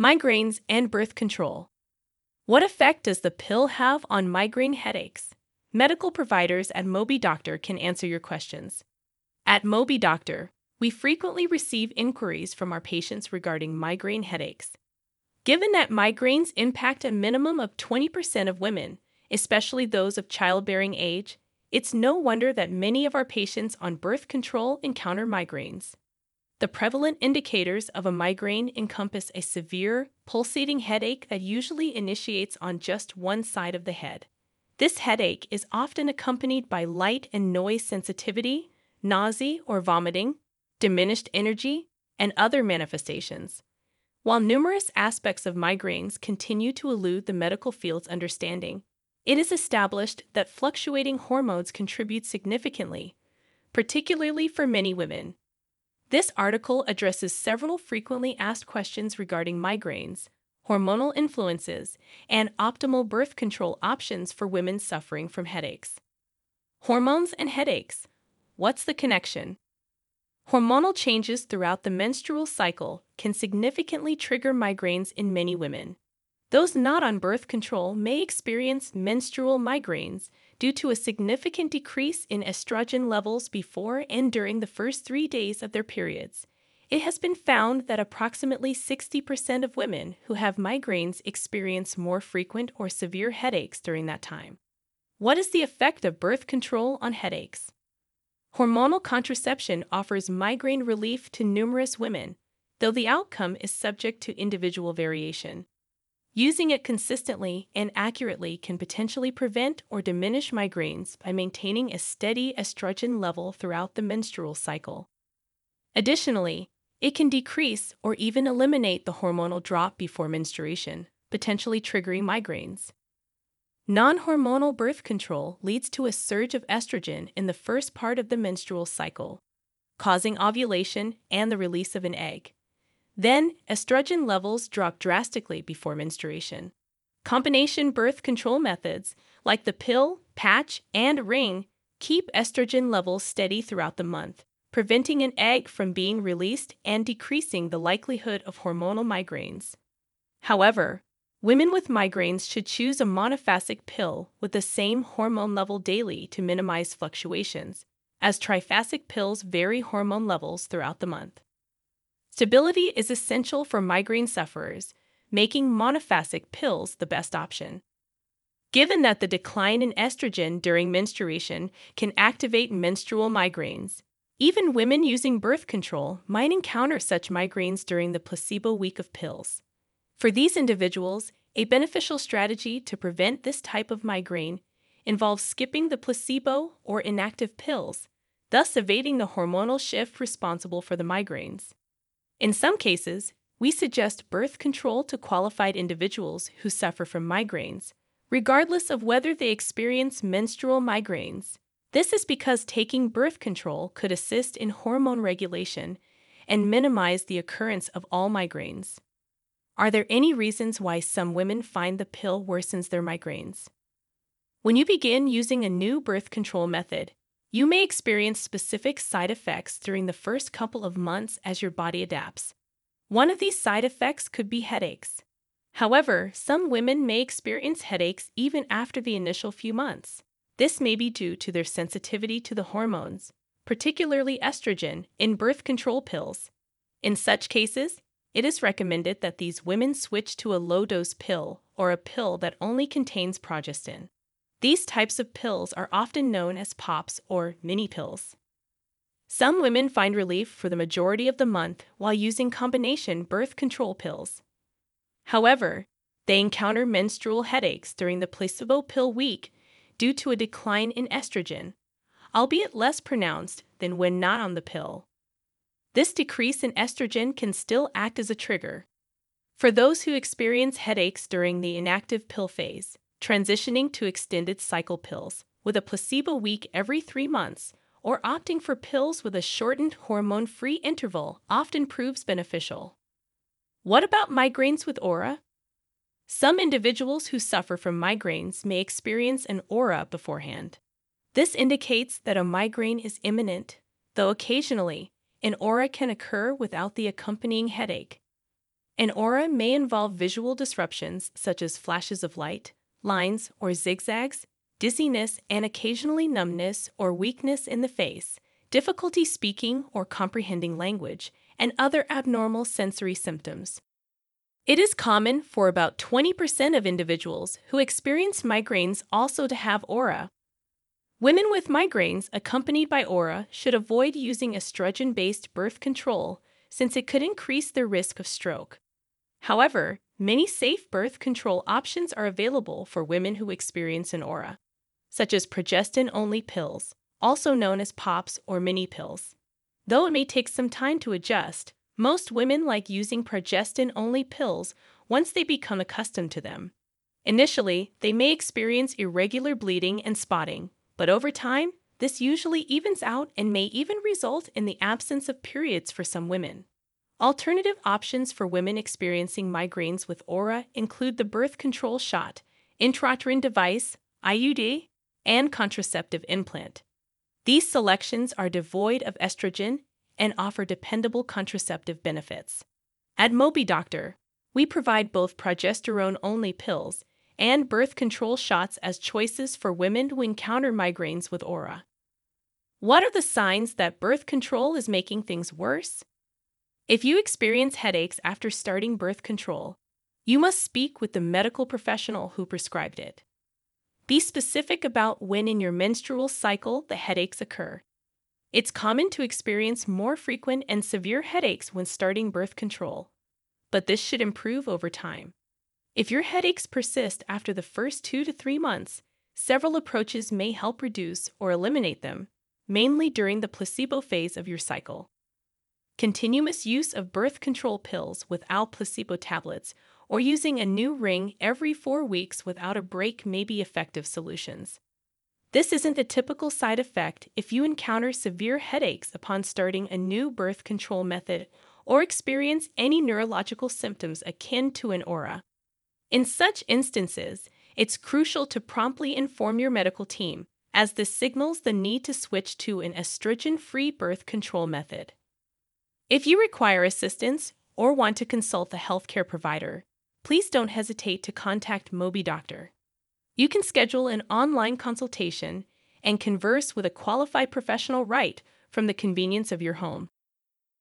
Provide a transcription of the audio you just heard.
Migraines and birth control. What effect does the pill have on migraine headaches? Medical providers at MobiDoctor can answer your questions. At MobiDoctor, we frequently receive inquiries from our patients regarding migraine headaches. Given that migraines impact a minimum of 20% of women, especially those of childbearing age, it's no wonder that many of our patients on birth control encounter migraines. The prevalent indicators of a migraine encompass a severe, pulsating headache that usually initiates on just one side of the head. This headache is often accompanied by light and noise sensitivity, nausea or vomiting, diminished energy, and other manifestations. While numerous aspects of migraines continue to elude the medical field's understanding, it is established that fluctuating hormones contribute significantly, particularly for many women. This article addresses several frequently asked questions regarding migraines, hormonal influences, and optimal birth control options for women suffering from headaches. Hormones and headaches. What's the connection? Hormonal changes throughout the menstrual cycle can significantly trigger migraines in many women. Those not on birth control may experience menstrual migraines due to a significant decrease in estrogen levels before and during the first three days of their periods. It has been found that approximately 60% of women who have migraines experience more frequent or severe headaches during that time. What is the effect of birth control on headaches? Hormonal contraception offers migraine relief to numerous women, though the outcome is subject to individual variation. Using it consistently and accurately can potentially prevent or diminish migraines by maintaining a steady estrogen level throughout the menstrual cycle. Additionally, it can decrease or even eliminate the hormonal drop before menstruation, potentially triggering migraines. Non hormonal birth control leads to a surge of estrogen in the first part of the menstrual cycle, causing ovulation and the release of an egg. Then, estrogen levels drop drastically before menstruation. Combination birth control methods, like the pill, patch, and ring, keep estrogen levels steady throughout the month, preventing an egg from being released and decreasing the likelihood of hormonal migraines. However, women with migraines should choose a monophasic pill with the same hormone level daily to minimize fluctuations, as triphasic pills vary hormone levels throughout the month. Stability is essential for migraine sufferers, making monophasic pills the best option. Given that the decline in estrogen during menstruation can activate menstrual migraines, even women using birth control might encounter such migraines during the placebo week of pills. For these individuals, a beneficial strategy to prevent this type of migraine involves skipping the placebo or inactive pills, thus evading the hormonal shift responsible for the migraines. In some cases, we suggest birth control to qualified individuals who suffer from migraines, regardless of whether they experience menstrual migraines. This is because taking birth control could assist in hormone regulation and minimize the occurrence of all migraines. Are there any reasons why some women find the pill worsens their migraines? When you begin using a new birth control method, you may experience specific side effects during the first couple of months as your body adapts. One of these side effects could be headaches. However, some women may experience headaches even after the initial few months. This may be due to their sensitivity to the hormones, particularly estrogen, in birth control pills. In such cases, it is recommended that these women switch to a low dose pill or a pill that only contains progestin. These types of pills are often known as POPs or mini pills. Some women find relief for the majority of the month while using combination birth control pills. However, they encounter menstrual headaches during the placebo pill week due to a decline in estrogen, albeit less pronounced than when not on the pill. This decrease in estrogen can still act as a trigger. For those who experience headaches during the inactive pill phase, transitioning to extended cycle pills with a placebo week every three months, or opting for pills with a shortened hormone free interval often proves beneficial. What about migraines with aura? Some individuals who suffer from migraines may experience an aura beforehand. This indicates that a migraine is imminent, though occasionally, an aura can occur without the accompanying headache. An aura may involve visual disruptions such as flashes of light, lines, or zigzags, dizziness and occasionally numbness or weakness in the face, difficulty speaking or comprehending language, and other abnormal sensory symptoms. It is common for about 20% of individuals who experience migraines also to have aura. Women with migraines accompanied by aura should avoid using estrogen based birth control since it could increase their risk of stroke. However, many safe birth control options are available for women who experience an aura, such as progestin only pills, also known as POPs or mini pills. Though it may take some time to adjust, most women like using progestin only pills once they become accustomed to them. Initially, they may experience irregular bleeding and spotting, but over time, this usually evens out and may even result in the absence of periods for some women. Alternative options for women experiencing migraines with aura include the birth control shot, intrauterine device, IUD, and contraceptive implant. These selections are devoid of estrogen and offer dependable contraceptive benefits. At MobiDoctor, we provide both progesterone only pills and birth control shots as choices for women who encounter migraines with aura. What are the signs that birth control is making things worse? If you experience headaches after starting birth control, you must speak with the medical professional who prescribed it. Be specific about when in your menstrual cycle the headaches occur it's common to experience more frequent and severe headaches when starting birth control, but this should improve over time. If your headaches persist after the first two to three months, several approaches may help reduce or eliminate them, mainly during the placebo phase of your cycle. Continuous use of birth control pills without placebo tablets or using a new ring every four weeks without a break may be effective solutions. This isn't a typical side effect if you encounter severe headaches upon starting a new birth control method or experience any neurological symptoms akin to an aura. In such instances, it's crucial to promptly inform your medical team, as this signals the need to switch to an estrogen free birth control method. If you require assistance or want to consult a healthcare provider, please don't hesitate to contact MobiDoctor. You can schedule an online consultation and converse with a qualified professional right from the convenience of your home.